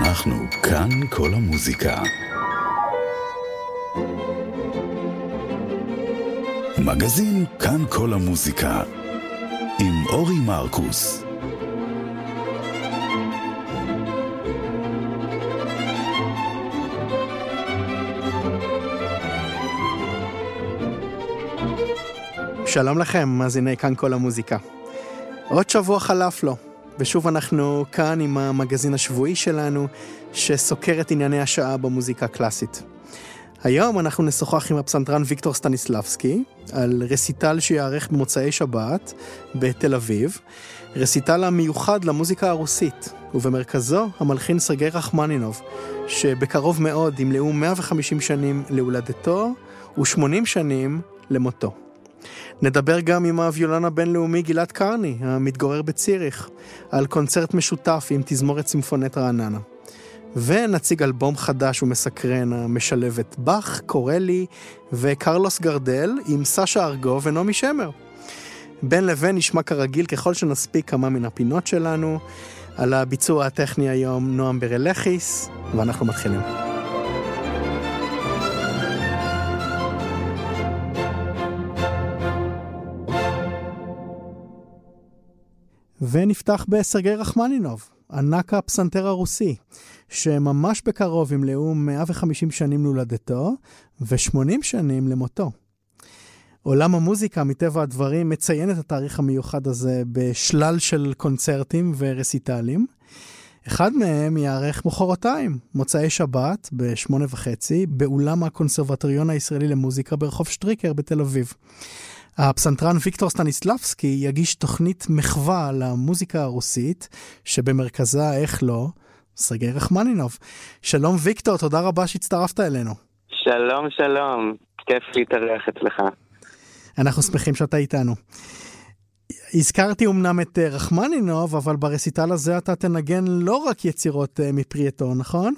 אנחנו כאן כל המוזיקה. מגזין כאן כל המוזיקה עם אורי מרקוס. שלום לכם, מאזיני כאן כל המוזיקה. עוד שבוע חלף לו, ושוב אנחנו כאן עם המגזין השבועי שלנו, שסוקר את ענייני השעה במוזיקה הקלאסית. היום אנחנו נשוחח עם הפסנתרן ויקטור סטניסלבסקי על רסיטל שיערך במוצאי שבת בתל אביב, רסיטל המיוחד למוזיקה הרוסית, ובמרכזו המלחין סרגי רחמנינוב, שבקרוב מאוד ימלאו 150 שנים להולדתו ו-80 שנים למותו. נדבר גם עם הוויולן הבינלאומי גלעד קרני, המתגורר בציריך, על קונצרט משותף עם תזמורת צימפונט רעננה. ונציג אלבום חדש ומסקרן המשלב את באך, קורלי וקרלוס גרדל עם סשה ארגו ונעמי שמר. בין לבין נשמע כרגיל ככל שנספיק כמה מן הפינות שלנו. על הביצוע הטכני היום נועם ברלכיס, ואנחנו מתחילים. ונפתח בסרגי רחמנינוב, ענק הפסנתר הרוסי, שממש בקרוב ימלאו 150 שנים להולדתו ו-80 שנים למותו. עולם המוזיקה, מטבע הדברים, מציין את התאריך המיוחד הזה בשלל של קונצרטים ורסיטלים. אחד מהם ייערך מחרתיים, מוצאי שבת, בשמונה וחצי, באולם הקונסרבטוריון הישראלי למוזיקה ברחוב שטריקר בתל אביב. הפסנתרן ויקטור סטניסלבסקי יגיש תוכנית מחווה למוזיקה הרוסית, שבמרכזה, איך לא, סרגי רחמנינוב. שלום ויקטור, תודה רבה שהצטרפת אלינו. שלום, שלום, כיף להתארח אצלך. אנחנו שמחים שאתה איתנו. הזכרתי אמנם את אה, רחמנינוב, אבל ברסיטל הזה אתה תנגן לא רק יצירות אה, מפרי עטו, נכון?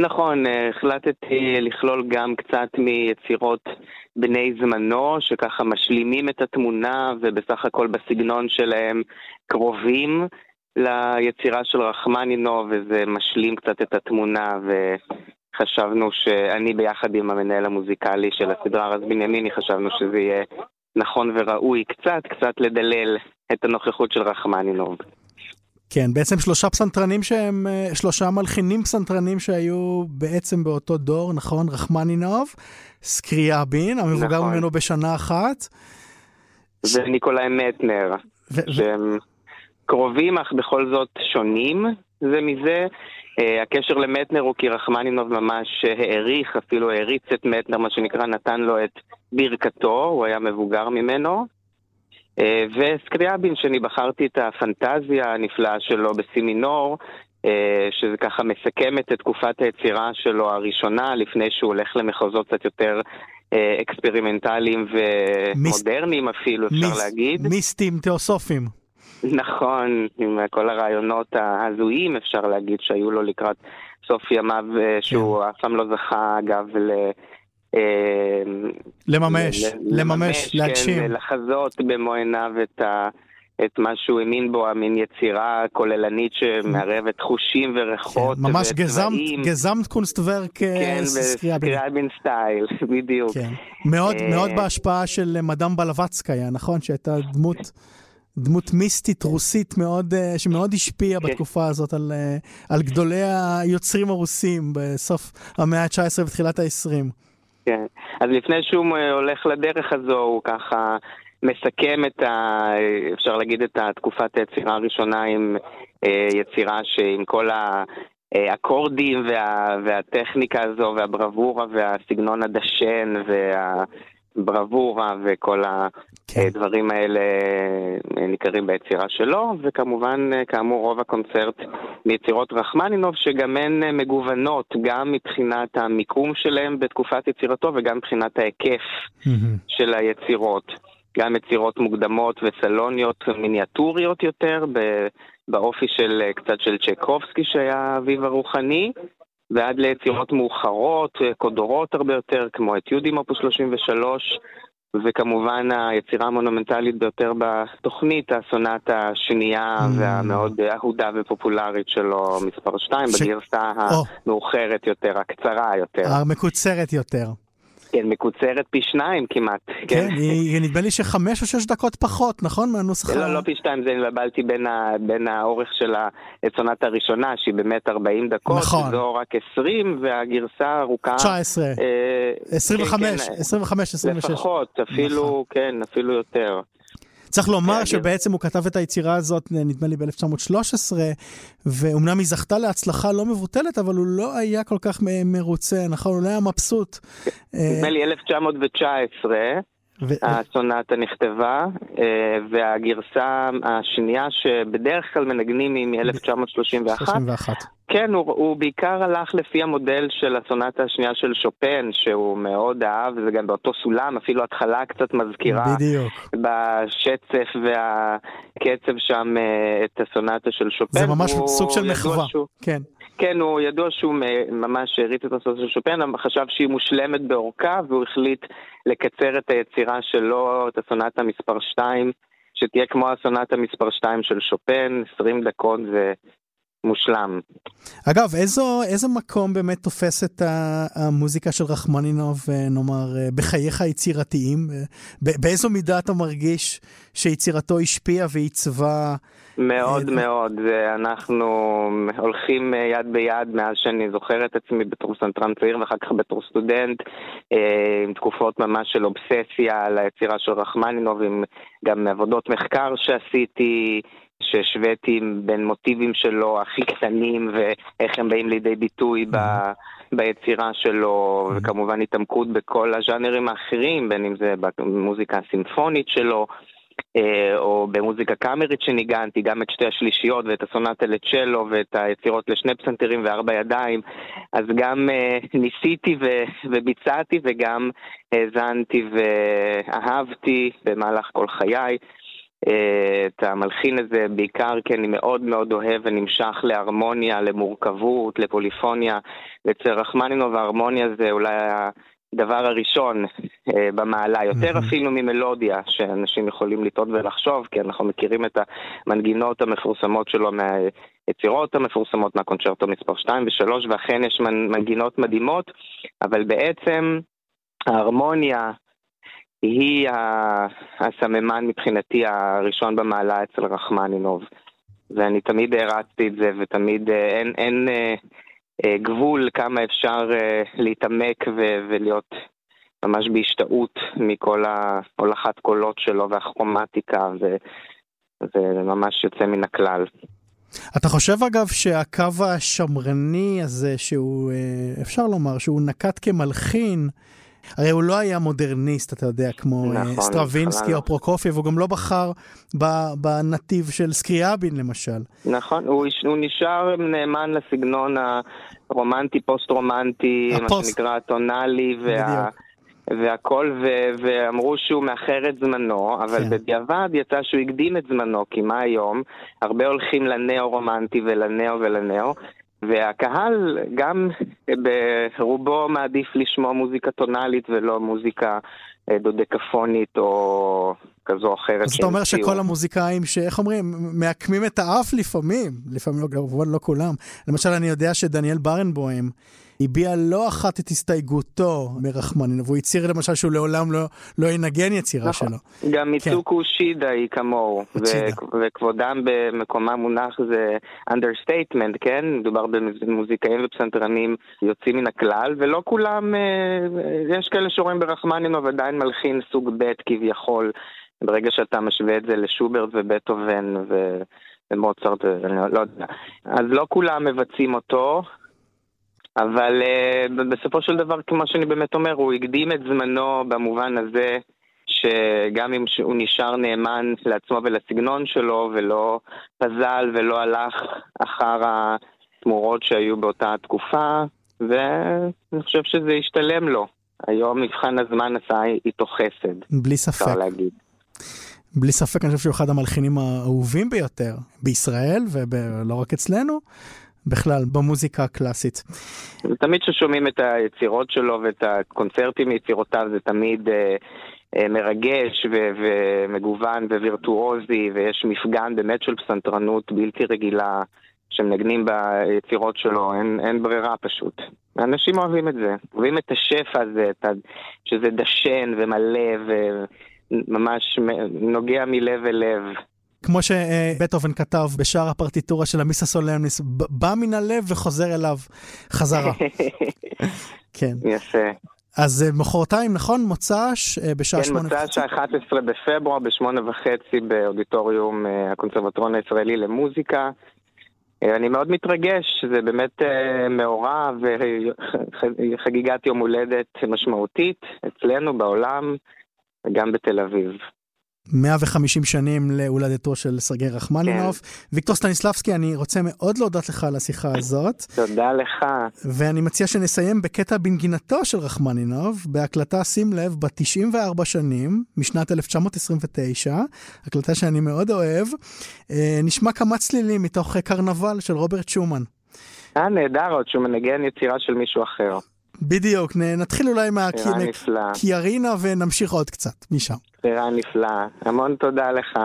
נכון, אה, החלטתי לכלול גם קצת מיצירות בני זמנו, שככה משלימים את התמונה ובסך הכל בסגנון שלהם קרובים ליצירה של רחמנינוב, וזה משלים קצת את התמונה, וחשבנו שאני ביחד עם המנהל המוזיקלי של הסדרה רז בנימיני, חשבנו שזה יהיה נכון וראוי קצת, קצת לדלל את הנוכחות של רחמנינוב. כן, בעצם שלושה פסנתרנים שהם, אה, שלושה מלחינים פסנתרנים שהיו בעצם באותו דור, נכון? רחמנינוב, סקריאבין, המבוגר נכון. ממנו בשנה אחת. וניקולאי מטנר, ו- שהם קרובים אך בכל זאת שונים זה מזה. Uh, הקשר למטנר הוא כי רחמנינוב ממש העריך, אפילו העריץ את מטנר, מה שנקרא, נתן לו את ברכתו, הוא היה מבוגר ממנו. אה, וסקריאבין, שאני בחרתי את הפנטזיה הנפלאה שלו בסי מינור, אה, שזה ככה מסכם את תקופת היצירה שלו הראשונה, לפני שהוא הולך למחוזות קצת יותר אה, אקספרימנטליים ומודרניים מיס... אפילו, אפשר מיס... להגיד. מיסטיים, תיאוסופיים. נכון, עם כל הרעיונות ההזויים, אפשר להגיד, שהיו לו לקראת סוף ימיו, שהוא כן. אף פעם לא זכה, אגב, ל... אמ, לממש, לממש, להגשים. כן, לחזות במו עיניו את, ה, את מה שהוא האמין בו, המין יצירה כוללנית שמערבת חושים וריחות כן, ממש גזמת, גזמת קונסטוורק אה, כן, בסקריאבין סטייל, בדיוק. כן. מאוד, אה, מאוד בהשפעה של מדאם בלבצקיה, נכון? שהייתה דמות... דמות מיסטית רוסית מאוד, אה, שמאוד השפיעה כן. בתקופה הזאת על, על גדולי היוצרים הרוסים בסוף המאה ה-19 ותחילת ה-20. כן. אז לפני שהוא הולך לדרך הזו, הוא ככה מסכם את ה... אפשר להגיד את תקופת היצירה הראשונה עם אה, יצירה שעם כל האקורדים וה, והטכניקה הזו והברבורה והסגנון הדשן וה... ברבורה וכל כן. הדברים האלה אה, ניכרים ביצירה שלו, וכמובן, אה, כאמור, רוב הקונצרט מיצירות רחמנינוב, שגם הן אה, מגוונות, גם מבחינת המיקום שלהם בתקופת יצירתו וגם מבחינת ההיקף של היצירות. גם יצירות מוקדמות וסלוניות מיניאטוריות יותר, באופי של קצת של צ'ייקובסקי שהיה אביו הרוחני, ועד ליצירות מאוחרות, קודורות הרבה יותר, כמו את יהודים אופוס 33, וכמובן היצירה המונומנטלית ביותר בתוכנית, הסונטה השנייה mm. והמאוד אהודה ופופולרית שלו, מספר 2, ש... בגרסה. המאוחרת יותר, הקצרה יותר. המקוצרת יותר. כן, מקוצרת פי שניים כמעט. כן, כן היא, נדמה לי שחמש או שש דקות פחות, נכון? מהנוסח לא, לא פי שתיים, זה נבלתי בין, בין האורך של הצונת הראשונה, שהיא באמת 40 דקות, נכון. זו רק 20, והגרסה הארוכה... 19, אה, 25, כן, 25, 26. לפחות, אפילו, נכון. כן, אפילו יותר. צריך לומר כן, שבעצם הוא כתב את היצירה הזאת, נדמה לי ב-1913, ואומנם היא זכתה להצלחה לא מבוטלת, אבל הוא לא היה כל כך מרוצה, נכון? הוא לא היה מבסוט. נדמה לי 1919. ו... הסונטה נכתבה, אה, והגרסה השנייה שבדרך כלל מנגנים היא מ-1931. כן, הוא, הוא בעיקר הלך לפי המודל של הסונטה השנייה של שופן, שהוא מאוד אהב, זה גם באותו סולם, אפילו התחלה קצת מזכירה. בדיוק. בשצף והקצב שם אה, את הסונטה של שופן. זה ממש סוג של מחווה, שהוא... כן. כן, הוא ידוע שהוא ממש הריץ את הסונטה של שופן, חשב שהיא מושלמת באורכה, והוא החליט לקצר את היצירה שלו, את הסונטה מספר 2, שתהיה כמו הסונטה מספר 2 של שופן, 20 דקות זה מושלם. אגב, איזו, איזה מקום באמת תופס את המוזיקה של רחמנינוב, אה, נאמר, אה, בחייך היצירתיים? אה, באיזו מידה אתה מרגיש שיצירתו השפיעה ועיצבה? מאוד את... מאוד, אנחנו הולכים יד ביד מאז שאני זוכר את עצמי בתור פסנתרן צעיר ואחר כך בתור סטודנט, עם תקופות ממש של אובססיה על היצירה של רחמנינוב, עם גם עבודות מחקר שעשיתי. שהשוויתי בין מוטיבים שלו הכי קטנים ואיך הם באים לידי ביטוי ב, ביצירה שלו, וכמובן התעמקות בכל הז'אנרים האחרים, בין אם זה במוזיקה הסימפונית שלו. אה, או במוזיקה קאמרית שניגנתי, גם את שתי השלישיות ואת הסונטה לצ'לו ואת היצירות לשני פסנתרים וארבע ידיים, אז גם uh, ניסיתי וביצעתי וגם האזנתי ואהבתי במהלך כל חיי. את המלחין הזה, בעיקר כי אני מאוד מאוד אוהב ונמשך להרמוניה, למורכבות, לפוליפוניה. ואצל רחמנינוב ההרמוניה זה אולי הדבר הראשון אה, במעלה, יותר. אפילו ממלודיה, שאנשים יכולים לטעות ולחשוב, כי אנחנו מכירים את המנגינות המפורסמות שלו מהיצירות המפורסמות מהקונצ'רטו מספר 2 ו-3, ואכן יש מנגינות מדהימות, אבל בעצם ההרמוניה, היא הסממן מבחינתי הראשון במעלה אצל רחמנינוב. ואני תמיד הערצתי את זה, ותמיד אה, אין, אין אה, אה, גבול כמה אפשר אה, להתעמק ו- ולהיות ממש בהשתאות מכל ההולכת קולות שלו והכרומטיקה, וזה ממש יוצא מן הכלל. אתה חושב אגב שהקו השמרני הזה, שהוא, אה, אפשר לומר, שהוא נקט כמלחין, הרי הוא לא היה מודרניסט, אתה יודע, כמו אה, נכון, סטרווינסקי או פרוקופייב, הוא גם לא בחר בנתיב של סקריאבין למשל. נכון, הוא, הוא נשאר נאמן לסגנון הרומנטי, פוסט-רומנטי, מה שנקרא הטונאלי, וה... והכל, ו- ואמרו שהוא מאחר את זמנו, אבל כן. בדיעבד יצא שהוא הקדים את זמנו, כי מה היום? הרבה הולכים לנאו-רומנטי ולנאו ולנאו, והקהל גם ברובו מעדיף לשמוע מוזיקה טונאלית ולא מוזיקה אה, דודקפונית או כזו או אחרת. אז אתה אומר שכל המוזיקאים שאיך אומרים, מעקמים את האף לפעמים, לפעמים לא, כמובן לא כולם. למשל, אני יודע שדניאל ברנבוים, הביע לא אחת את הסתייגותו מרחמנין, והוא הצהיר למשל שהוא לעולם לא, לא ינגן יצירה נכון. שלו. גם מיצוקו כן. שידה היא כמוהו, וכבודם במקומם מונח זה understatement, כן? מדובר במוזיקאים ופסנתרנים יוצאים מן הכלל, ולא כולם, אה, יש כאלה שרואים ברחמנין, אבל עדיין מלחין סוג ב' כביכול, ברגע שאתה משווה את זה לשוברט ובטהובן ו... ומוצרט, אני לא יודע. אז לא כולם מבצעים אותו, אבל uh, בסופו של דבר, כמו שאני באמת אומר, הוא הקדים את זמנו במובן הזה שגם אם הוא נשאר נאמן לעצמו ולסגנון שלו, ולא פזל ולא הלך אחר התמורות שהיו באותה תקופה, ואני חושב שזה השתלם לו. היום מבחן הזמן עשה איתו חסד. בלי ספק. אפשר להגיד. בלי ספק, אני חושב שהוא אחד המלחינים האהובים ביותר בישראל, ולא רק אצלנו. בכלל, במוזיקה הקלאסית. תמיד כששומעים את היצירות שלו ואת הקונצרטים מיצירותיו, זה תמיד אה, מרגש ו- ומגוון ווירטואוזי, ויש מפגן באמת של פסנתרנות בלתי רגילה שמנגנים ביצירות שלו, אין, אין ברירה פשוט. אנשים אוהבים את זה, אוהבים את השפע הזה, את ה... שזה דשן ומלא וממש נוגע מלב אל לב. כמו שבטהובן כתב בשער הפרטיטורה של המיסה סולמניס, בא מן הלב וחוזר אליו חזרה. כן. יפה. אז אה, מחרתיים, נכון? מוצ"ש אה, בשעה שמונה וחצי? כן, מוצ"ש ה-11 בפברואר בשמונה וחצי באודיטוריום אה, הקונסרבטוריון הישראלי למוזיקה. אני מאוד מתרגש, זה באמת מאורע וחגיגת יום הולדת משמעותית אצלנו בעולם וגם בתל אביב. 150 שנים להולדתו של סרגי רחמנינוב. כן. ויקטור סטניסלבסקי, אני רוצה מאוד להודות לך על השיחה הזאת. תודה לך. ואני מציע שנסיים בקטע בנגינתו של רחמנינוב, בהקלטה, שים לב, בת 94 שנים, משנת 1929, הקלטה שאני מאוד אוהב. אה, נשמע כמה צלילים מתוך קרנבל של רוברט שומן. אה, נהדר עוד שהוא מנגן יצירה של מישהו אחר. בדיוק, נתחיל אולי מהקיירינה ונמשיך עוד קצת משם. בחירה נפלאה. המון תודה לך.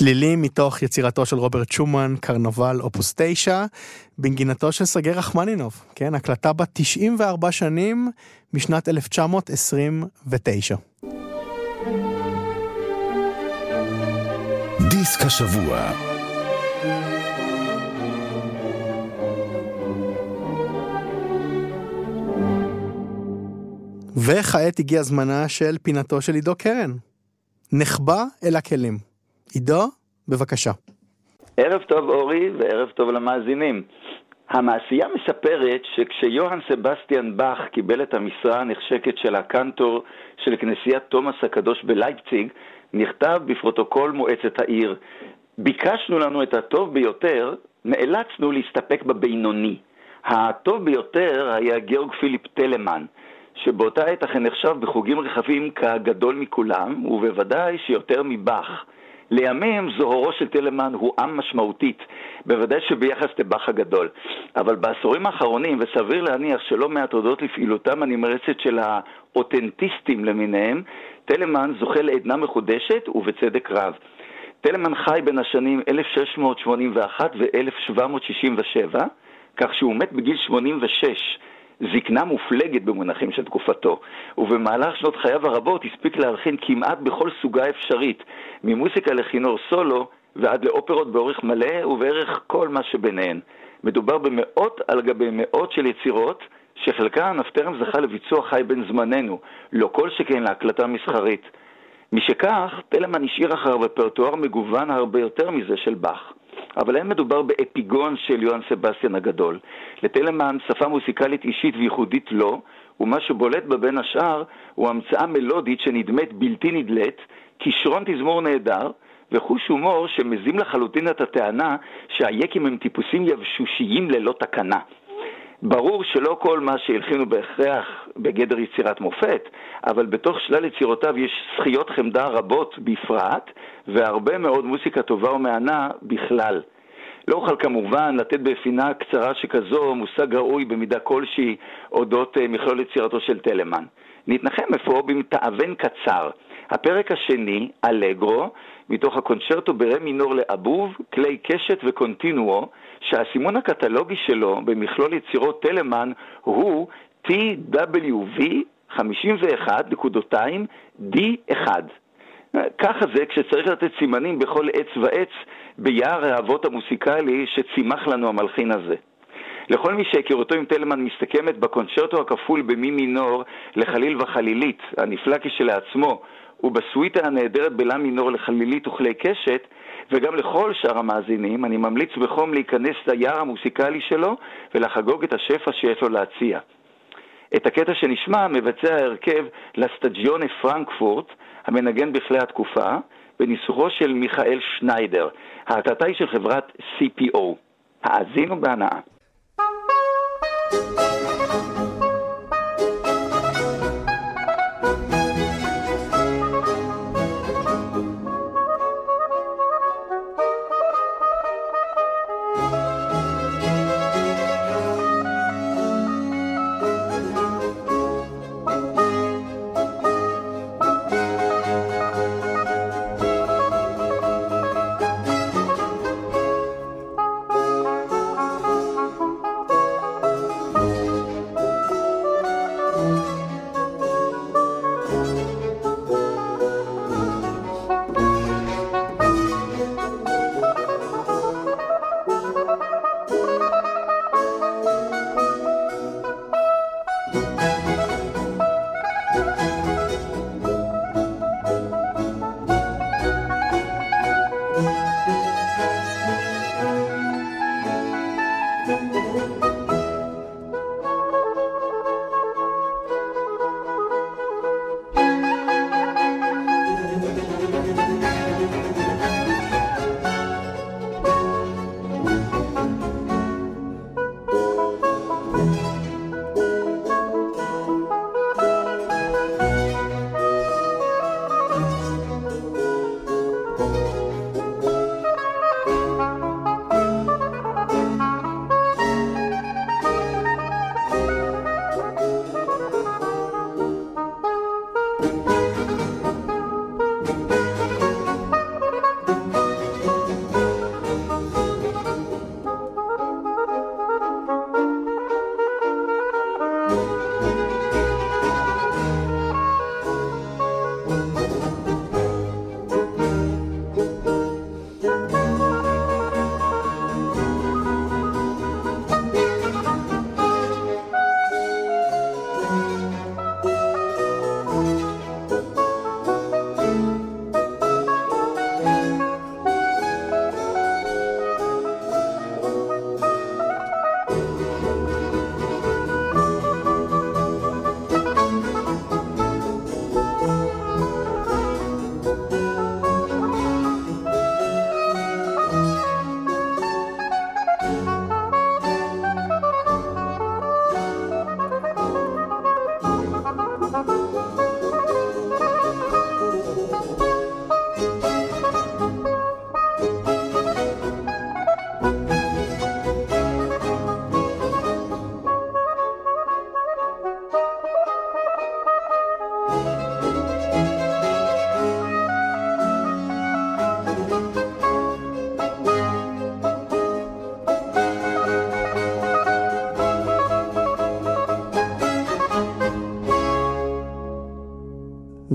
צלילים מתוך יצירתו של רוברט שומן, קרנבל אופוס 9, בנגינתו של סגי רחמנינוב, כן, הקלטה בת 94 שנים משנת 1929. דיסק השבוע וכעת הגיע זמנה של פינתו של עידו קרן. נחבא אל הכלים. עידו, בבקשה. ערב טוב אורי וערב טוב למאזינים. המעשייה מספרת שכשיוהאן סבסטיאן באך קיבל את המשרה הנחשקת של הקנטור של כנסיית תומאס הקדוש בלייפציג, נכתב בפרוטוקול מועצת העיר: ביקשנו לנו את הטוב ביותר, נאלצנו להסתפק בבינוני. הטוב ביותר היה גיאורג פיליפ טלמן, שבאותה עת אכן נחשב בחוגים רחבים כגדול מכולם, ובוודאי שיותר מבאך. לימים זוהרו של טלמן הוא עם משמעותית, בוודאי שביחס לבאך הגדול. אבל בעשורים האחרונים, וסביר להניח שלא מעט הודות לפעילותם הנמרצת של האותנטיסטים למיניהם, טלמן זוכה לעדנה מחודשת ובצדק רב. טלמן חי בין השנים 1681 ו-1767, כך שהוא מת בגיל 86. זקנה מופלגת במונחים של תקופתו, ובמהלך שנות חייו הרבות הספיק להלחין כמעט בכל סוגה אפשרית, ממוסיקה לכינור סולו ועד לאופרות באורך מלא ובערך כל מה שביניהן. מדובר במאות על גבי מאות של יצירות, שחלקן אף טרם זכה לביצוע חי בן זמננו, לא כל שכן להקלטה מסחרית. משכך, טלמן השאיר אחריו רפרטואר מגוון הרבה יותר מזה של באך. אבל אין מדובר באפיגון של יוהאן סבסטיאן הגדול. לטלמן שפה מוסיקלית אישית וייחודית לא, ומה שבולט בה בין השאר הוא המצאה מלודית שנדמת בלתי נדלית, כישרון תזמור נהדר, וחוש הומור שמזים לחלוטין את הטענה שהיקים הם טיפוסים יבשושיים ללא תקנה. ברור שלא כל מה שהלחינו בהכרח בגדר יצירת מופת, אבל בתוך שלל יצירותיו יש זכיות חמדה רבות בפרט, והרבה מאוד מוסיקה טובה ומהנה בכלל. לא אוכל כמובן לתת בפינה קצרה שכזו מושג ראוי במידה כלשהי אודות אה, מכלול יצירתו של טלמן. נתנחם אפוא במתאבן קצר. הפרק השני, אלגרו, מתוך הקונצ'רטו ברה מינור לאבוב, כלי קשת וקונטינואו, שהסימון הקטלוגי שלו במכלול יצירות טלמן הוא TWV 51.2 D1. ככה זה כשצריך לתת סימנים בכל עץ ועץ ביער האבות המוסיקלי שצימח לנו המלחין הזה. לכל מי שהיכרותו עם טלמן מסתכמת בקונצ'רטו הכפול במי מינור לחליל וחלילית, הנפלא כשלעצמו, ובסוויטה הנהדרת בלה מינור לחלילית וכלי קשת, וגם לכל שאר המאזינים, אני ממליץ בחום להיכנס ליער המוסיקלי שלו ולחגוג את השפע שיש לו להציע. את הקטע שנשמע מבצע ההרכב לסטג'יונה פרנקפורט, המנגן בכלי התקופה, בניסוחו של מיכאל שניידר. ההקלטה היא של חברת CPO. האזינו בהנאה.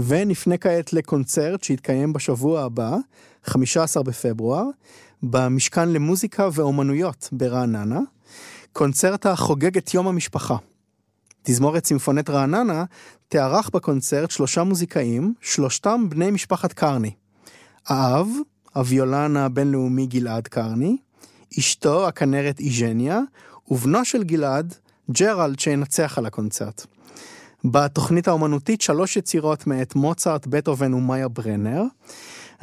ונפנה כעת לקונצרט שיתקיים בשבוע הבא, 15 בפברואר, במשכן למוזיקה ואומנויות ברעננה, קונצרט החוגג את יום המשפחה. תזמורת צימפונט רעננה תארח בקונצרט שלושה מוזיקאים, שלושתם בני משפחת קרני. האב, הוויולן הבינלאומי גלעד קרני, אשתו הכנרת איז'ניה, ובנו של גלעד, ג'רלד, שינצח על הקונצרט. בתוכנית האומנותית שלוש יצירות מאת מוצרט, בטהובן ומאיה ברנר.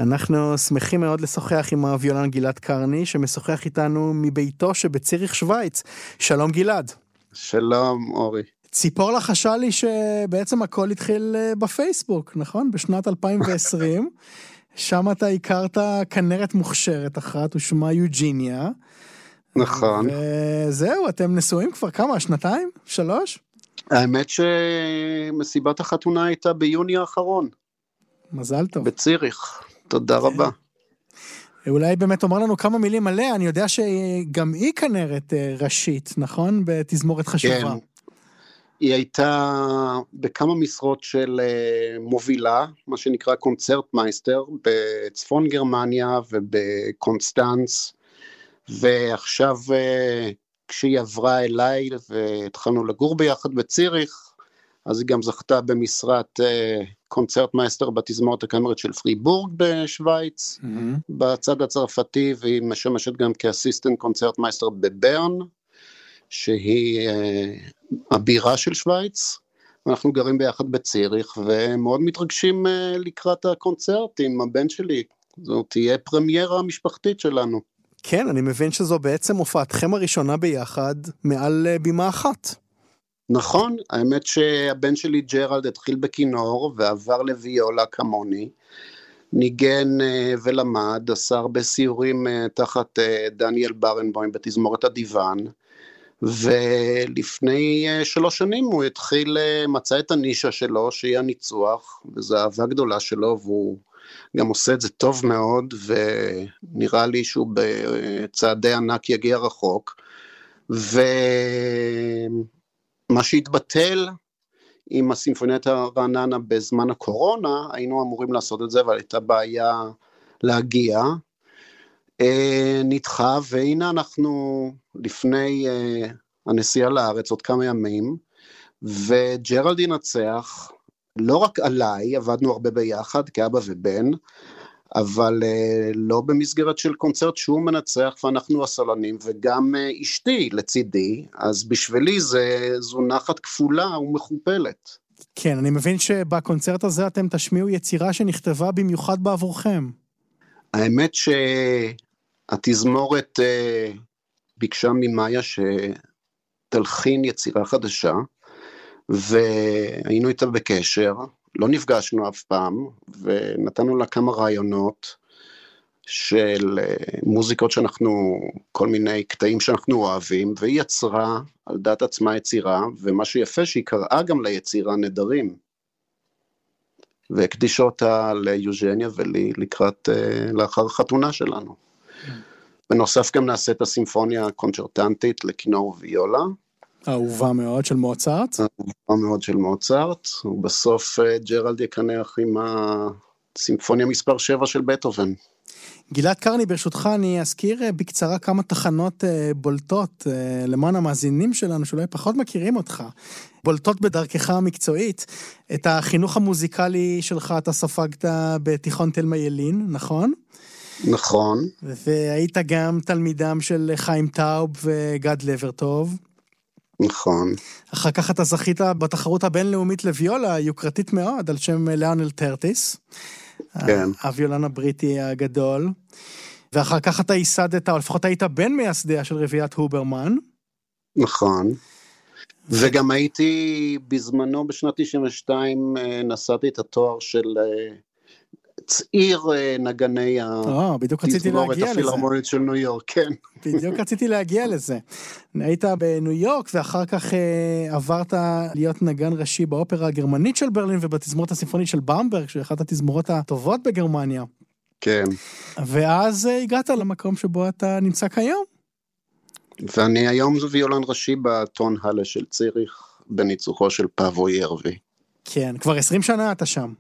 אנחנו שמחים מאוד לשוחח עם הוויולן גלעד קרני, שמשוחח איתנו מביתו שבציריך שווייץ. שלום גלעד. שלום אורי. ציפור לחשה לי שבעצם הכל התחיל אה, בפייסבוק, נכון? בשנת 2020. שם אתה הכרת כנרת מוכשרת אחת, ושמה יוג'יניה. נכון. וזהו, אתם נשואים כבר כמה, שנתיים? שלוש? האמת שמסיבת החתונה הייתה ביוני האחרון. מזל טוב. בציריך, תודה כן. רבה. אולי באמת תאמר לנו כמה מילים עליה, אני יודע שגם היא כנרת אה, ראשית, נכון? בתזמורת חשובה. כן. היא הייתה בכמה משרות של אה, מובילה, מה שנקרא קונצרט מייסטר, בצפון גרמניה ובקונסטנץ, ועכשיו אה, כשהיא עברה אליי והתחלנו לגור ביחד בציריך, אז היא גם זכתה במשרת uh, קונצרט מייסטר בתזמורת הקאמרית של פריבורג בשוויץ, mm-hmm. בצד הצרפתי, והיא משמשת גם כאסיסטנט קונצרט מייסטר בברן, שהיא uh, הבירה של שוויץ. אנחנו גרים ביחד בציריך, ומאוד מתרגשים uh, לקראת הקונצרט עם הבן שלי. זו תהיה פרמיירה משפחתית שלנו. כן, אני מבין שזו בעצם הופעתכם הראשונה ביחד מעל בימה אחת. נכון, האמת שהבן שלי ג'רלד התחיל בכינור ועבר לוויולה כמוני. ניגן uh, ולמד, עשה הרבה סיורים uh, תחת דניאל ברנבוים בתזמורת הדיוון, ולפני uh, שלוש שנים הוא התחיל, uh, מצא את הנישה שלו, שהיא הניצוח, וזו אהבה גדולה שלו, והוא גם עושה את זה טוב מאוד, ונראה לי שהוא בצעדי ענק יגיע רחוק. ו... מה שהתבטל עם הסימפוניית הרעננה בזמן הקורונה, היינו אמורים לעשות את זה, אבל הייתה בעיה להגיע. אה, נדחה, והנה אנחנו לפני אה, הנסיעה לארץ עוד כמה ימים, וג'רלד ינצח, לא רק עליי, עבדנו הרבה ביחד כאבא ובן, אבל uh, לא במסגרת של קונצרט שהוא מנצח ואנחנו הסולנים, וגם אשתי לצידי, אז בשבילי זה, זו נחת כפולה ומכופלת. כן, אני מבין שבקונצרט הזה אתם תשמיעו יצירה שנכתבה במיוחד בעבורכם. האמת שהתזמורת uh, ביקשה ממאיה שתלחין יצירה חדשה, והיינו איתה בקשר, לא נפגשנו אף פעם, ונתנו לה כמה רעיונות של אה, מוזיקות שאנחנו, כל מיני קטעים שאנחנו אוהבים, והיא יצרה על דעת עצמה יצירה, ומה שיפה שהיא קראה גם ליצירה נדרים. והקדישה אותה ליוז'ניה ולי לקראת, אה, לאחר החתונה שלנו. בנוסף גם נעשה את הסימפוניה הקונצ'רטנטית לכינור וויולה, אהובה מאוד של מוצרט. אהובה מאוד של מוצרט, ובסוף אה, ג'רלד יקנח עם הסימפוניה מספר 7 של בטהובן. גלעד קרני, ברשותך אני אזכיר אה, בקצרה כמה תחנות אה, בולטות למען המאזינים שלנו שאולי פחות מכירים אותך. בולטות בדרכך המקצועית. את החינוך המוזיקלי שלך אתה ספגת בתיכון תלמה ילין, נכון? נכון. והיית גם תלמידם של חיים טאוב וגד לברטוב. נכון. אחר כך אתה זכית בתחרות הבינלאומית לוויולה, יוקרתית מאוד, על שם לאונל טרטיס. כן. הוויולן הבריטי הגדול. ואחר כך אתה ייסדת, או לפחות היית בן מייסדיה של רביעיית הוברמן. נכון. וגם הייתי בזמנו, בשנת 92, אה, נשאתי את התואר של אה, צעיר אה, נגני התזמורת הפילהרמונית של ניו יורק, כן. בדיוק רציתי להגיע לזה. היית בניו יורק ואחר כך אה, עברת להיות נגן ראשי באופרה הגרמנית של ברלין ובתזמורת הסימפונית של במברג, שהיא אחת התזמורות הטובות בגרמניה. כן. ואז אה, הגעת למקום שבו אתה נמצא כיום. ואני היום ויולן ראשי בטון הלה של ציריך, בניצוחו של פאבו ירווי. כן, כבר 20 שנה אתה שם.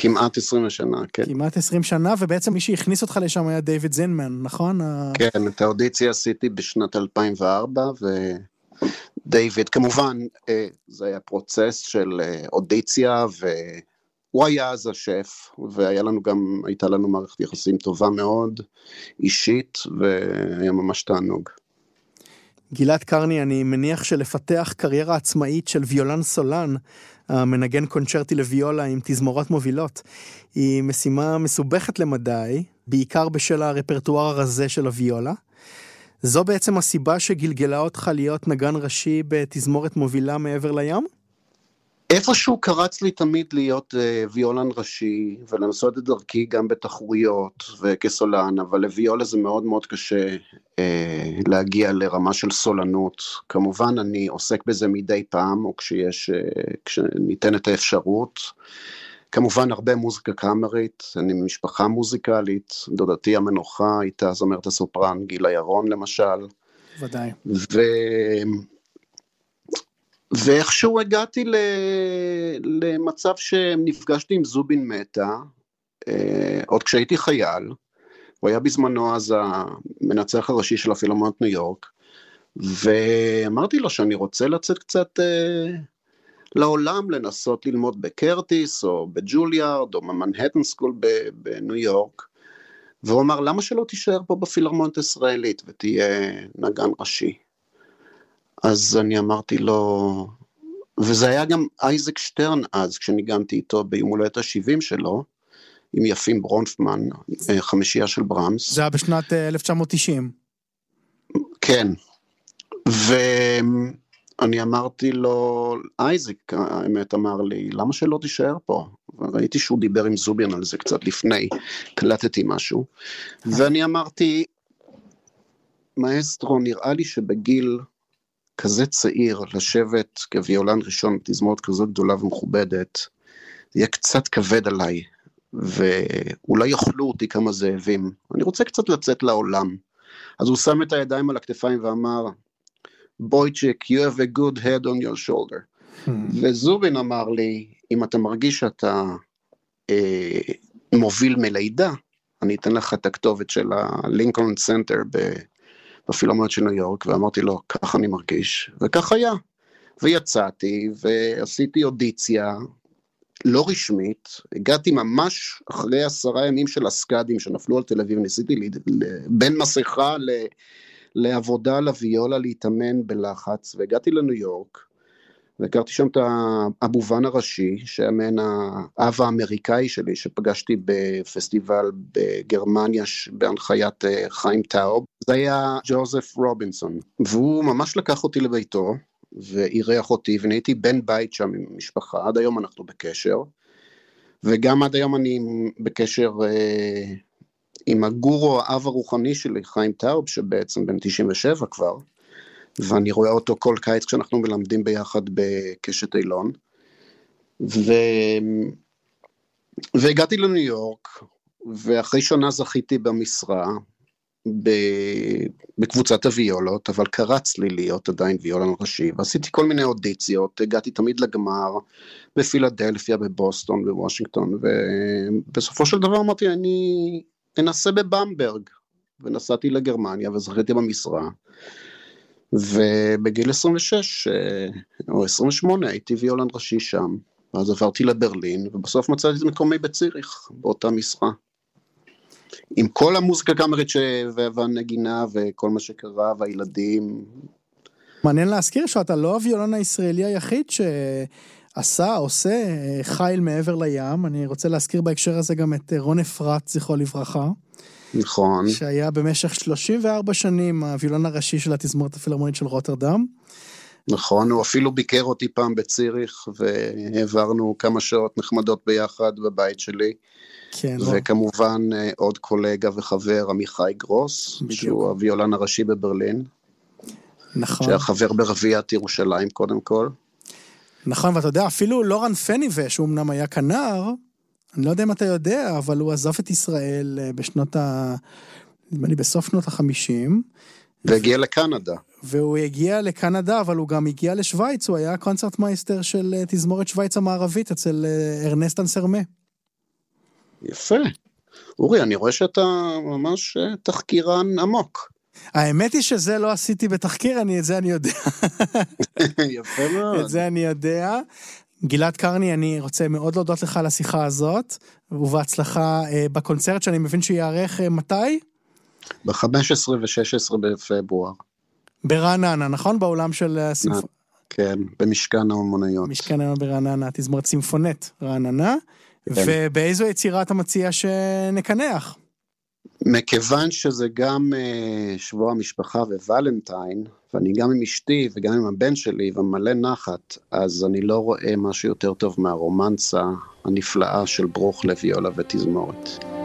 כמעט 20 שנה, כן. כמעט 20 שנה, ובעצם מי שהכניס אותך לשם היה דיוויד זינמן, נכון? כן, את האודיציה עשיתי בשנת 2004, ודייוויד, כמובן, אה, זה היה פרוצס של אה, אודיציה, והוא היה אז השף, והיה לנו גם, הייתה לנו מערכת יחסים טובה מאוד, אישית, והיה ממש תענוג. גלעד קרני, אני מניח שלפתח קריירה עצמאית של ויולן סולן, המנגן קונצ'רטי לוויולה עם תזמורות מובילות, היא משימה מסובכת למדי, בעיקר בשל הרפרטואר הרזה של הוויולה. זו בעצם הסיבה שגלגלה אותך להיות נגן ראשי בתזמורת מובילה מעבר לים? איפשהו קרץ לי תמיד להיות uh, ויולן ראשי ולנסות את דרכי גם בתחרויות וכסולן, אבל לוויולה זה מאוד מאוד קשה uh, להגיע לרמה של סולנות. כמובן אני עוסק בזה מדי פעם או כשיש, uh, כשניתנת האפשרות. כמובן הרבה מוזיקה קאמרית, אני ממשפחה מוזיקלית, דודתי המנוחה הייתה זמרת הסופרן גילה ירון למשל. ודאי. ו... ואיכשהו הגעתי ל... למצב שנפגשתי עם זובין מטה, אה, עוד כשהייתי חייל, הוא היה בזמנו אז המנצח הראשי של הפילמונט ניו יורק, ואמרתי לו שאני רוצה לצאת קצת אה, לעולם, לנסות ללמוד בקרטיס או בג'וליארד או במנהטן סקול בניו יורק, והוא אמר למה שלא תישאר פה בפילהרמונית הישראלית ותהיה נגן ראשי. אז אני אמרתי לו, וזה היה גם אייזק שטרן אז, כשניגנתי איתו ביום הולדת ה-70 שלו, עם יפים ברונפמן, אה, חמישייה של ברמס. זה היה בשנת 1990. אה, כן, ואני אמרתי לו, אייזק, האמת אמר לי, למה שלא תישאר פה? ראיתי שהוא דיבר עם זוביאן על זה קצת לפני, קלטתי משהו, ואני אמרתי, מאסטרו, נראה לי שבגיל כזה צעיר לשבת כוויולן ראשון בתזמורת כזו גדולה ומכובדת, זה יהיה קצת כבד עליי, ואולי יאכלו אותי כמה זאבים. אני רוצה קצת לצאת לעולם. אז הוא שם את הידיים על הכתפיים ואמר, בויצ'יק, you have a good head on your shoulder. המממ. וזובין אמר לי, אם אתה מרגיש שאתה אה, מוביל מלידה, אני אתן לך את הכתובת של הלינקולן סנטר בפילהרמונית של ניו יורק, ואמרתי לו, ככה אני מרגיש, וכך היה. ויצאתי, ועשיתי אודיציה לא רשמית, הגעתי ממש אחרי עשרה ימים של הסקאדים שנפלו על תל אביב, ניסיתי בין מסכה ל... לעבודה לוויולה להתאמן בלחץ, והגעתי לניו יורק, והכרתי שם את הבובן הראשי, שהמן האב האמריקאי שלי, שפגשתי בפסטיבל בגרמניה בהנחיית אה, חיים טאוב, זה היה ג'וזף רובינסון, והוא ממש לקח אותי לביתו, ואירח אותי, ונהייתי בן בית שם עם המשפחה, עד היום אנחנו בקשר, וגם עד היום אני בקשר אה, עם הגורו, האב הרוחני שלי, חיים טאוב, שבעצם בן 97 כבר, ואני רואה אותו כל קיץ כשאנחנו מלמדים ביחד בקשת אילון. ו... והגעתי לניו יורק, ואחרי שנה זכיתי במשרה ב... בקבוצת הוויולות, אבל קרץ לי להיות עדיין ויולן ראשי, ועשיתי כל מיני אודיציות, הגעתי תמיד לגמר בפילדלפיה, בבוסטון, בוושינגטון, ובסופו של דבר אמרתי, אני אנסה בבמברג, ונסעתי לגרמניה וזכיתי במשרה. ובגיל 26 אה, או 28 הייתי ויולן ראשי שם, ואז עברתי לברלין, ובסוף מצאתי את מקומי בציריך, באותה משרה. עם כל המוזיקה הקאמרית ש... והנגינה וכל מה שקרה, והילדים. מעניין להזכיר שאתה לא הוויולן הישראלי היחיד שעשה, עושה חיל מעבר לים. אני רוצה להזכיר בהקשר הזה גם את רון אפרת, זכרו לברכה. נכון. שהיה במשך 34 שנים הווילון הראשי של התזמורת הפילהרמונית של רוטרדם. נכון, הוא אפילו ביקר אותי פעם בציריך, והעברנו כמה שעות נחמדות ביחד בבית שלי. כן. וכמובן לא. עוד קולגה וחבר, עמיחי גרוס, בדיוק. שהוא הוויולן הראשי בברלין. נכון. שהיה חבר ברביעיית ירושלים קודם כל. נכון, ואתה יודע, אפילו לורן פניבה, שהוא אמנם היה כנר, אני לא יודע אם אתה יודע, אבל הוא עזב את ישראל אה, בשנות ה... נדמה לי בסוף שנות החמישים. והגיע לקנדה. והוא הגיע לקנדה, אבל הוא גם הגיע לשוויץ, הוא היה קונצרט מייסטר של אה, תזמורת שוויץ המערבית אצל אה, ארנסט אנסרמה. יפה. אורי, אני רואה שאתה ממש תחקירן עמוק. האמת היא שזה לא עשיתי בתחקיר, אני, את זה אני יודע. יפה מאוד. את זה אני יודע. גלעד קרני, אני רוצה מאוד להודות לך על השיחה הזאת, ובהצלחה אה, בקונצרט שאני מבין שייערך אה, מתי? ב-15 ו-16 בפברואר. ברעננה, נכון? באולם של הסימפ... כן, במשכן האומנויות. משכן האומנויות ברעננה, תזמורת סימפונט רעננה. כן. ובאיזו יצירה אתה מציע שנקנח? מכיוון שזה גם uh, שבוע המשפחה וולנטיין, ואני גם עם אשתי וגם עם הבן שלי ומלא נחת, אז אני לא רואה משהו יותר טוב מהרומנסה הנפלאה של ברוך לוויולה ותזמורת.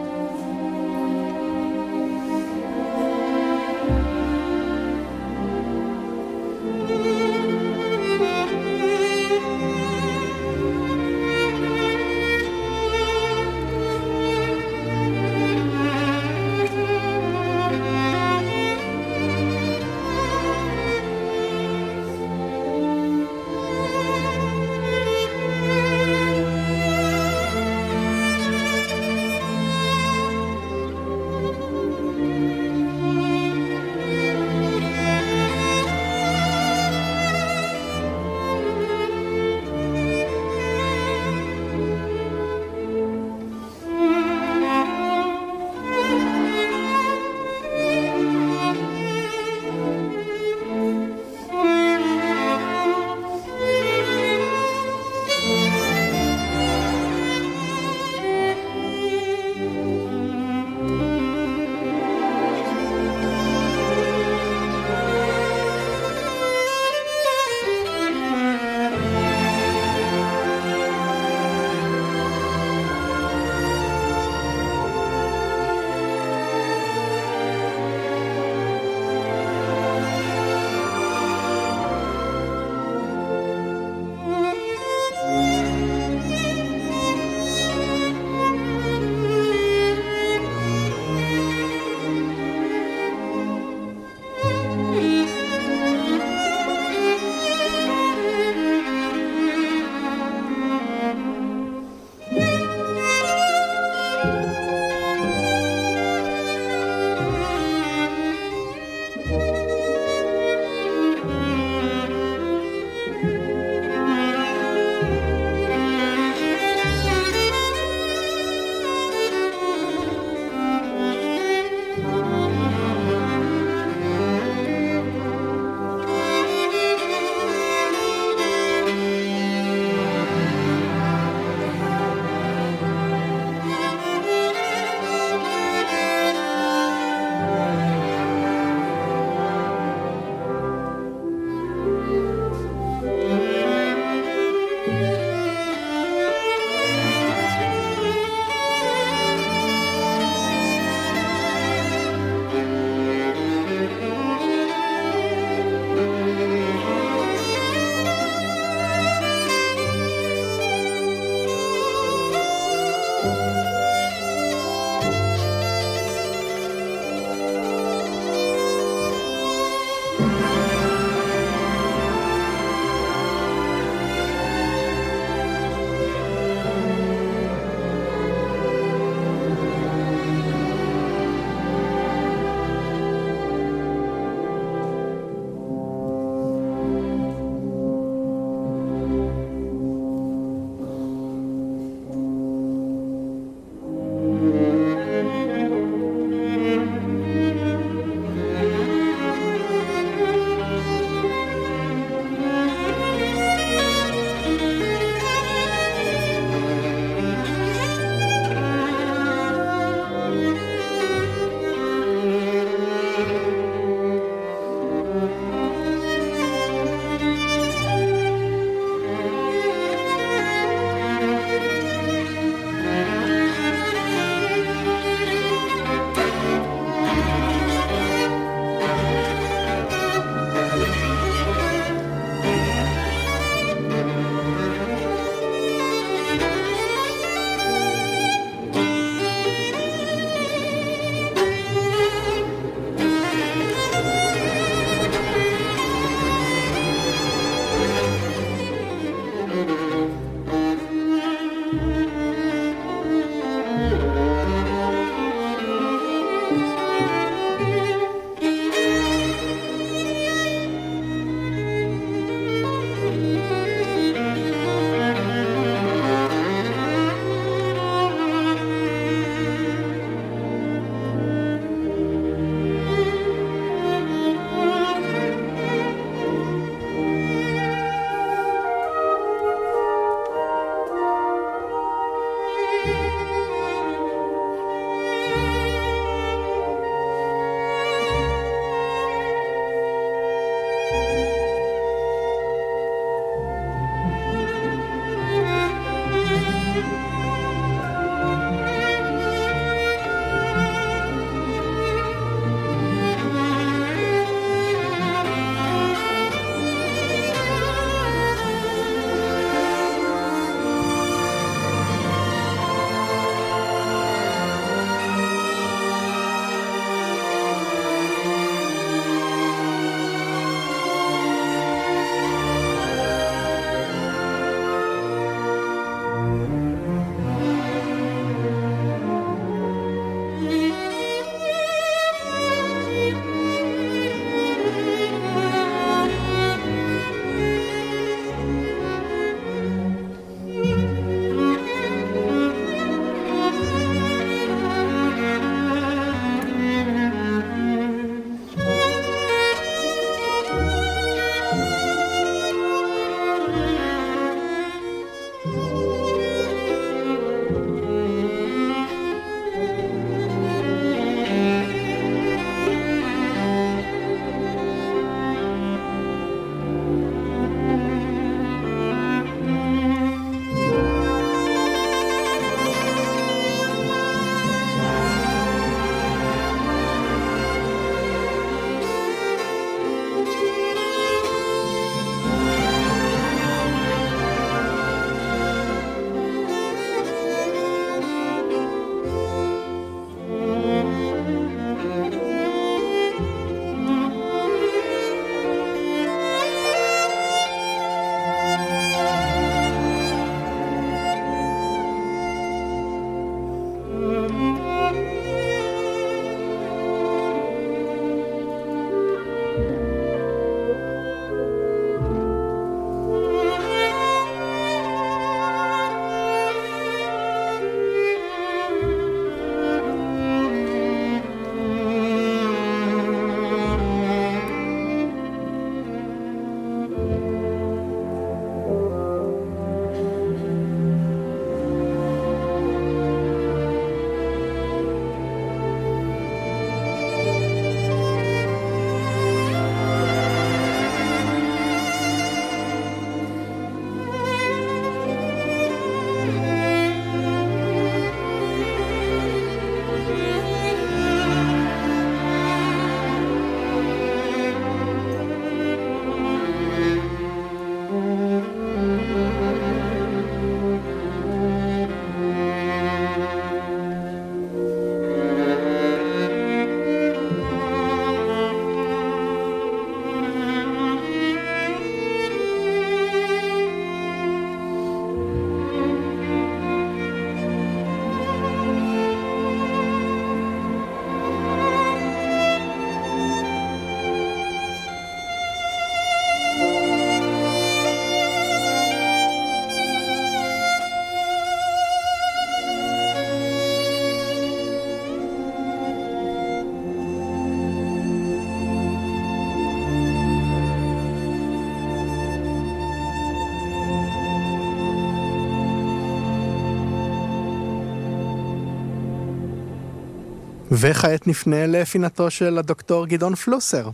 וכעת נפנה לפינתו של הדוקטור גדעון פלוסר.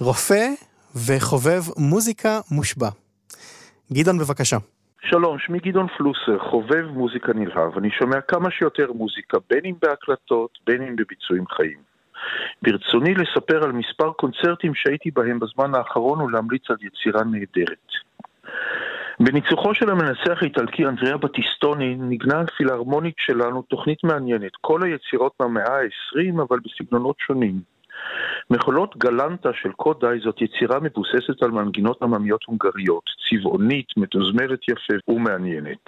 רופא וחובב מוזיקה מושבע. גדעון, בבקשה. שלום, שמי גדעון פלוסר, חובב מוזיקה נלהב. אני שומע כמה שיותר מוזיקה, בין אם בהקלטות, בין אם בביצועים חיים. ברצוני לספר על מספר קונצרטים שהייתי בהם בזמן האחרון ולהמליץ על יצירה נהדרת. בניצוחו של המנסח האיטלקי אנדריאה בטיסטוני נגנה הפילהרמונית שלנו תוכנית מעניינת, כל היצירות מהמאה ה-20 אבל בסגנונות שונים. מחולות גלנטה של קודאי זאת יצירה מבוססת על מנגינות עממיות הונגריות, צבעונית, מתוזמרת יפה ומעניינת.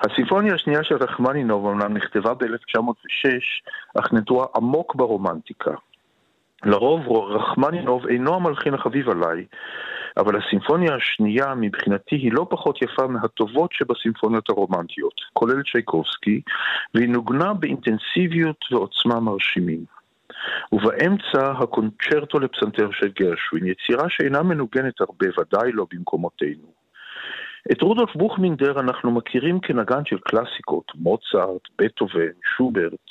הסימפוניה השנייה של רחמנינוב אמנם נכתבה ב-1906, אך נטועה עמוק ברומנטיקה. לרוב רחמנינוב אינו המלחין החביב עליי, אבל הסימפוניה השנייה מבחינתי היא לא פחות יפה מהטובות שבסימפוניות הרומנטיות, כולל צ'ייקובסקי, והיא נוגנה באינטנסיביות ועוצמה מרשימים. ובאמצע הקונצ'רטו לפסנתר של גרשווין, יצירה שאינה מנוגנת הרבה, ודאי לא במקומותינו. את רודולף בוכמינדר אנחנו מכירים כנגן של קלאסיקות, מוצרט, בטהובן, שוברט.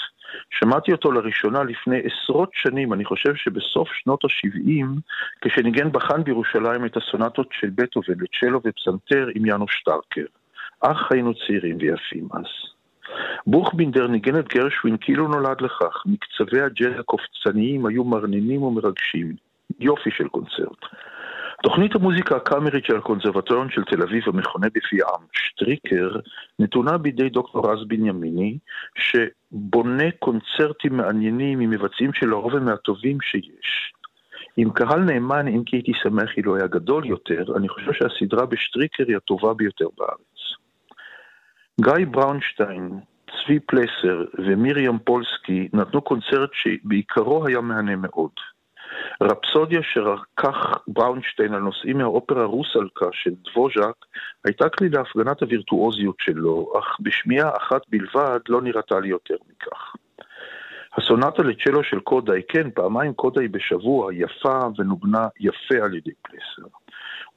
שמעתי אותו לראשונה לפני עשרות שנים, אני חושב שבסוף שנות ה-70, כשניגן בחאן בירושלים את הסונטות של בטהובן לצ'לו ופסנתר עם יאנו שטרקר. אך היינו צעירים ויפים אז. בוכבינדר ניגן את גרשווין כאילו נולד לכך, מקצבי הג'אז הקופצניים היו מרנינים ומרגשים. יופי של קונצרט. תוכנית המוזיקה הקאמרית של הקונסרבטוריון של תל אביב המכונה עם שטריקר נתונה בידי דוקטור רז בנימיני שבונה קונצרטים מעניינים עם מבצעים שלרוב הם מהטובים שיש. עם קהל נאמן, אם כי הייתי שמח אילו היה גדול יותר, אני חושב שהסדרה בשטריקר היא הטובה ביותר בארץ. גיא בראונשטיין, צבי פלסר ומיריam פולסקי נתנו קונצרט שבעיקרו היה מהנה מאוד. רפסודיה שרקח בראונשטיין על נושאים מהאופרה רוסלקה של דבוז'ק הייתה כלי להפגנת הווירטואוזיות שלו, אך בשמיעה אחת בלבד לא נראתה לי יותר מכך. הסונטה לצ'לו של קודאי, כן, פעמיים קודאי בשבוע, יפה ונוגנה יפה על ידי פלסר.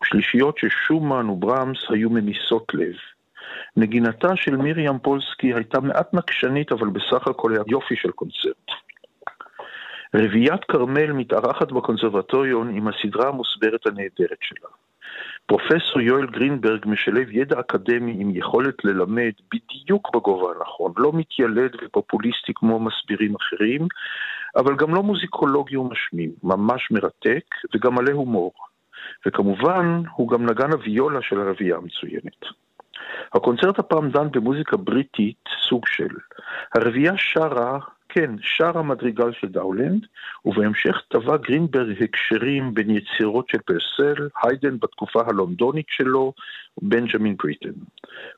ושלישיות של שומן וברמס היו ממיסות לב. נגינתה של מרים פולסקי הייתה מעט נקשנית, אבל בסך הכל היה יופי של קונצרט. רביעיית כרמל מתארחת בקונסרבטוריון עם הסדרה המוסברת הנהדרת שלה. פרופסור יואל גרינברג משלב ידע אקדמי עם יכולת ללמד בדיוק בגובה הנכון, לא מתיילד ופופוליסטי כמו מסבירים אחרים, אבל גם לא מוזיקולוגי ומשמים, ממש מרתק וגם מלא הומור. וכמובן, הוא גם נגן הוויולה של הרביעייה המצוינת. הקונצרט הפעם דן במוזיקה בריטית, סוג של. הרביעייה שרה, כן, שרה מדריגל של דאולנד, ובהמשך טווה גרינברג הקשרים בין יצירות של פרסל, היידן בתקופה הלונדונית שלו, בנג'מין בריטן.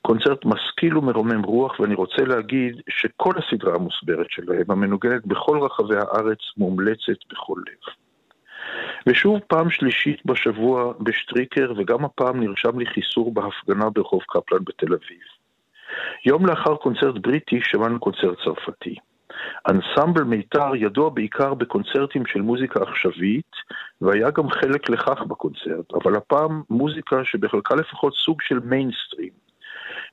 קונצרט משכיל ומרומם רוח, ואני רוצה להגיד שכל הסדרה המוסברת שלהם, המנוגנת בכל רחבי הארץ, מומלצת בכל לב. ושוב פעם שלישית בשבוע בשטריקר, וגם הפעם נרשם לי חיסור בהפגנה ברחוב קפלן בתל אביב. יום לאחר קונצרט בריטי שמענו קונצרט צרפתי. אנסמבל מיתר ידוע בעיקר בקונצרטים של מוזיקה עכשווית, והיה גם חלק לכך בקונצרט, אבל הפעם מוזיקה שבחלקה לפחות סוג של מיינסטרים.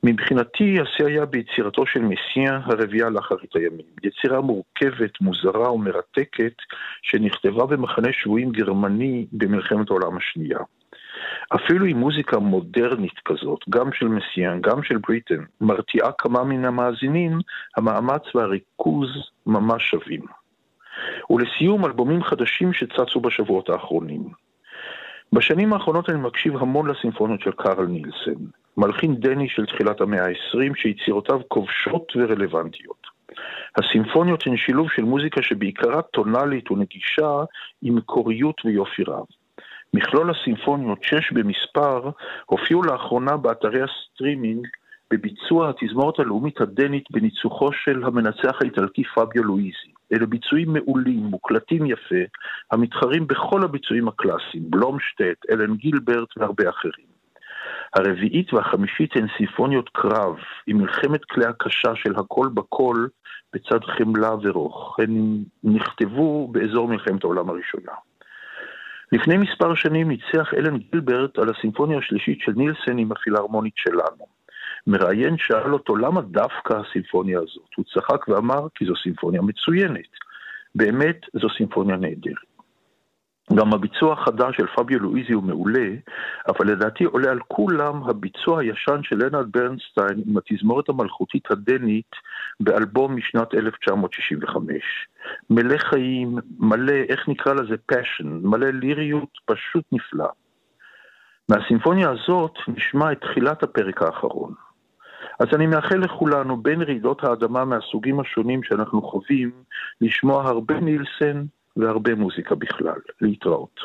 מבחינתי השיא היה ביצירתו של מסייה הרביעייה לאחרית הימים. יצירה מורכבת, מוזרה ומרתקת שנכתבה במחנה שבויים גרמני במלחמת העולם השנייה. אפילו עם מוזיקה מודרנית כזאת, גם של מסיאן, גם של בריטן, מרתיעה כמה מן המאזינים, המאמץ והריכוז ממש שווים. ולסיום, אלבומים חדשים שצצו בשבועות האחרונים. בשנים האחרונות אני מקשיב המון לסימפוניות של קארל נילסן. מלחין דני של תחילת המאה ה-20, שיצירותיו כובשות ורלוונטיות. הסימפוניות הן שילוב של מוזיקה שבעיקרה טונאלית ונגישה עם מקוריות ויופי רב. מכלול הסימפוניות, שש במספר, הופיעו לאחרונה באתרי הסטרימינג בביצוע התזמורת הלאומית הדנית בניצוחו של המנצח האיטלקי פביו לואיזי. אלה ביצועים מעולים, מוקלטים יפה, המתחרים בכל הביצועים הקלאסיים, בלומשטט, אלן גילברט והרבה אחרים. הרביעית והחמישית הן סימפוניות קרב, עם מלחמת כלי הקשה של הכל בכל בצד חמלה ורוך. הן נכתבו באזור מלחמת העולם הראשונה. לפני מספר שנים ניצח אלן גילברט על הסימפוניה השלישית של נילסן עם הפילהרמונית שלנו. מראיין שאל אותו למה דווקא הסימפוניה הזאת. הוא צחק ואמר כי זו סימפוניה מצוינת. באמת זו סימפוניה נהדרת. גם הביצוע החדש של פביו לואיזי הוא מעולה, אבל לדעתי עולה על כולם הביצוע הישן של לנרד ברנסטיין עם התזמורת המלכותית הדנית באלבום משנת 1965. מלא חיים, מלא, איך נקרא לזה? passion, מלא ליריות, פשוט נפלא. מהסימפוניה הזאת נשמע את תחילת הפרק האחרון. אז אני מאחל לכולנו, בין רעידות האדמה מהסוגים השונים שאנחנו חווים, לשמוע הרבה נילסן, והרבה מוזיקה בכלל. להתראות.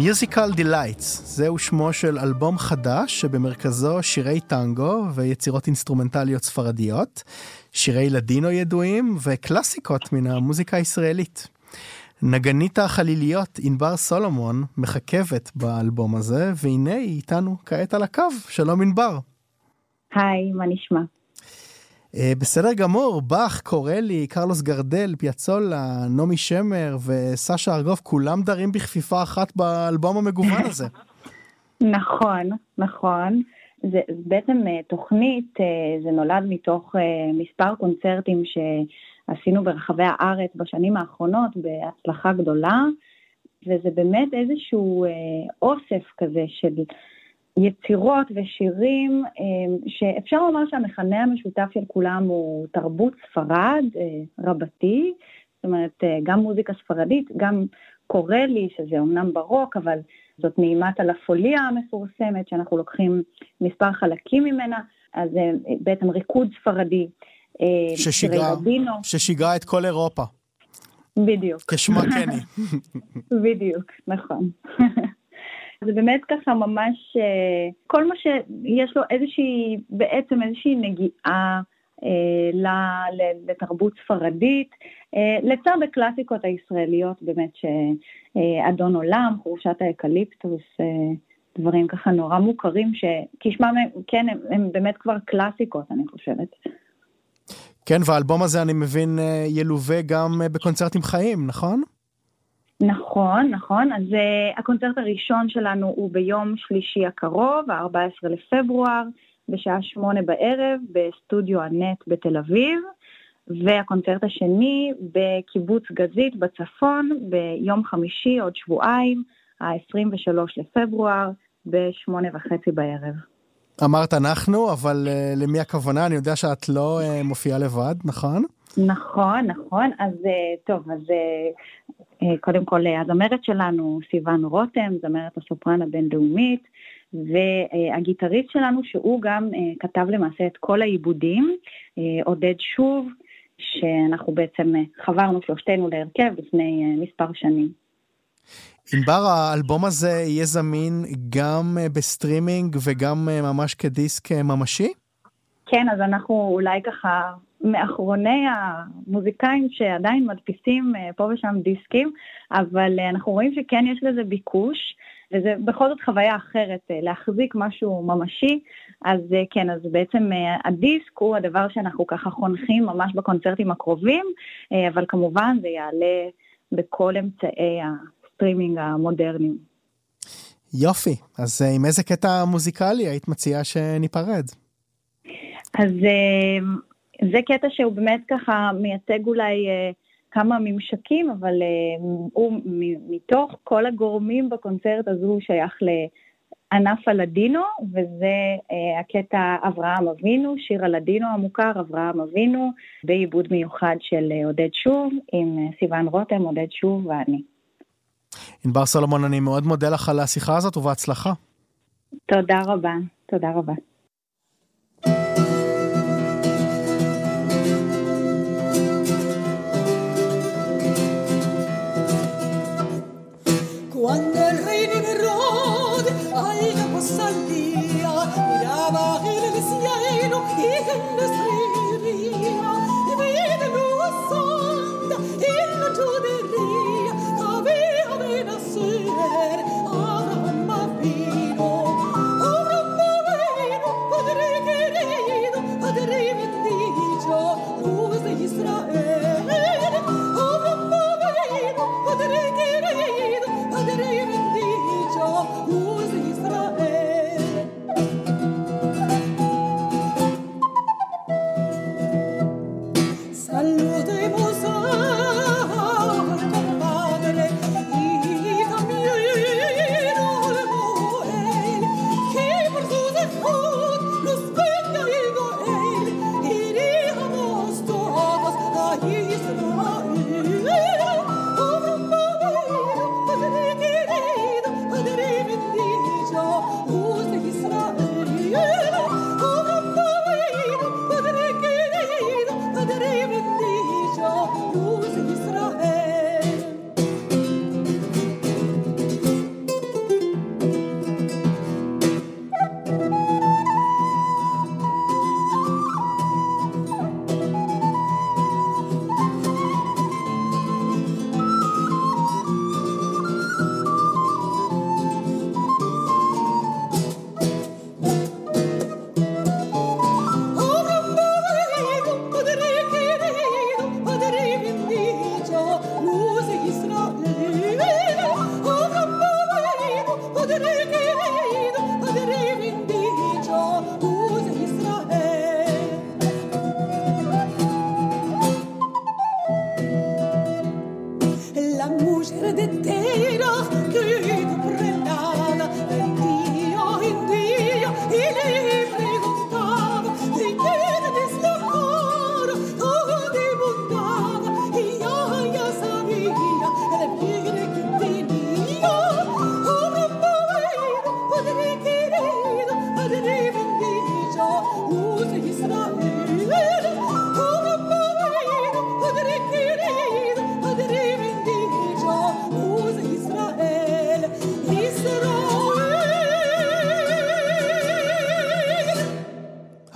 Musical Delights, זהו שמו של אלבום חדש שבמרכזו שירי טנגו ויצירות אינסטרומנטליות ספרדיות, שירי לדינו ידועים וקלאסיקות מן המוזיקה הישראלית. נגנית החליליות ענבר סולומון מחכבת באלבום הזה, והנה היא איתנו כעת על הקו. שלום ענבר. היי, מה נשמע? Uh, בסדר גמור, באך, קורלי, קרלוס גרדל, פיאצולה, נעמי שמר וסשה ארגוב, כולם דרים בכפיפה אחת באלבום המגוון הזה. נכון, נכון. זה בעצם uh, תוכנית, uh, זה נולד מתוך מספר קונצרטים שעשינו ברחבי הארץ בשנים האחרונות בהצלחה גדולה, וזה באמת איזשהו אוסף כזה של... יצירות ושירים אמ, שאפשר לומר שהמכנה המשותף של כולם הוא תרבות ספרד אה, רבתי, זאת אומרת אה, גם מוזיקה ספרדית, גם קורלי, שזה אומנם ברוק, אבל זאת נעימת הלפוליה המפורסמת, שאנחנו לוקחים מספר חלקים ממנה, אז אה, בעצם ריקוד ספרדי. ששיגרה, ששיגרה את כל אירופה. בדיוק. כשמה כן היא. בדיוק, נכון. זה באמת ככה ממש, אה, כל מה שיש לו איזושהי, בעצם איזושהי נגיעה אה, לתרבות ספרדית, אה, לצד הקלאסיקות הישראליות באמת, שאדון עולם, חורשת האקליפטוס, דברים ככה נורא מוכרים, שכשמם, כן, הם, הם באמת כבר קלאסיקות, אני חושבת. כן, והאלבום הזה, אני מבין, ילווה גם בקונצרטים חיים, נכון? נכון, נכון. אז אה, הקונצרט הראשון שלנו הוא ביום שלישי הקרוב, ה-14 לפברואר, בשעה שמונה בערב, בסטודיו אנט בתל אביב, והקונצרט השני בקיבוץ גזית בצפון, ביום חמישי, עוד שבועיים, ה-23 לפברואר, בשמונה וחצי בערב. אמרת אנחנו, אבל uh, למי הכוונה? אני יודע שאת לא uh, מופיעה לבד, נכון? נכון, נכון. אז טוב, אז קודם כל הזמרת שלנו, סיוון רותם, זמרת הסופרן הבינלאומית, והגיטריסט שלנו, שהוא גם כתב למעשה את כל העיבודים, עודד שוב, שאנחנו בעצם חברנו שלושתנו להרכב לפני מספר שנים. ענבר, האלבום הזה יהיה זמין גם בסטרימינג וגם ממש כדיסק ממשי? כן, אז אנחנו אולי ככה מאחרוני המוזיקאים שעדיין מדפיסים אה, פה ושם דיסקים, אבל אה, אנחנו רואים שכן יש לזה ביקוש, וזה בכל זאת חוויה אחרת, אה, להחזיק משהו ממשי, אז כן, אז בעצם הדיסק הוא הדבר שאנחנו ככה חונכים ממש בקונצרטים הקרובים, אבל כמובן זה יעלה בכל אמצעי הסטרימינג המודרניים. יופי, אז עם איזה קטע מוזיקלי היית מציעה שניפרד? אז זה קטע שהוא באמת ככה מייצג אולי אה, כמה ממשקים, אבל אה, הוא מתוך כל הגורמים בקונצרט הזה הוא שייך לענף הלדינו, וזה אה, הקטע אברהם אבינו, שיר הלדינו המוכר, אברהם אבינו, בעיבוד מיוחד של עודד שוב, עם אה, סיון רותם, עודד שוב ואני. ענבר סולומון, אני מאוד מודה לך על השיחה הזאת ובהצלחה. תודה רבה, תודה רבה.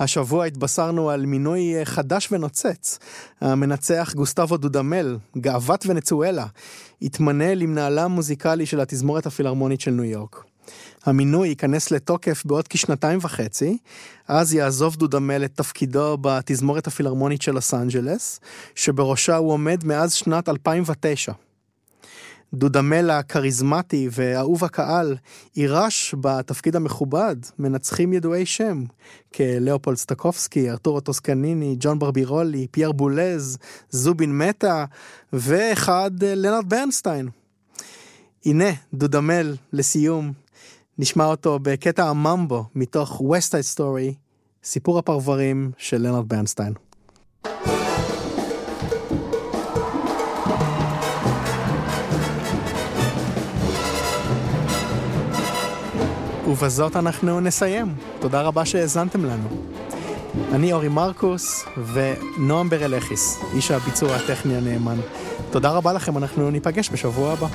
השבוע התבשרנו על מינוי אה, חדש ונוצץ. המנצח גוסטבו דודמל, גאוות ונצואלה, התמנה למנהלה המוזיקלי של התזמורת הפילהרמונית של ניו יורק. המינוי ייכנס לתוקף בעוד כשנתיים וחצי, אז יעזוב דודמל את תפקידו בתזמורת הפילהרמונית של לוס אנג'לס, שבראשה הוא עומד מאז שנת 2009. דודמל הכריזמטי ואהוב הקהל יירש בתפקיד המכובד מנצחים ידועי שם כלאופולד סטקובסקי, ארתורו טוסקניני, ג'ון ברבירולי, פייר בולז, זובין מטה ואחד אה, לנארד ברנסטיין. הנה דודמל לסיום, נשמע אותו בקטע הממבו מתוך West Side Story, סיפור הפרברים של לנארד ברנסטיין. ובזאת אנחנו נסיים. תודה רבה שהאזנתם לנו. אני אורי מרקוס ונועם ברלכיס, איש הביצוע הטכני הנאמן. תודה רבה לכם, אנחנו ניפגש בשבוע הבא.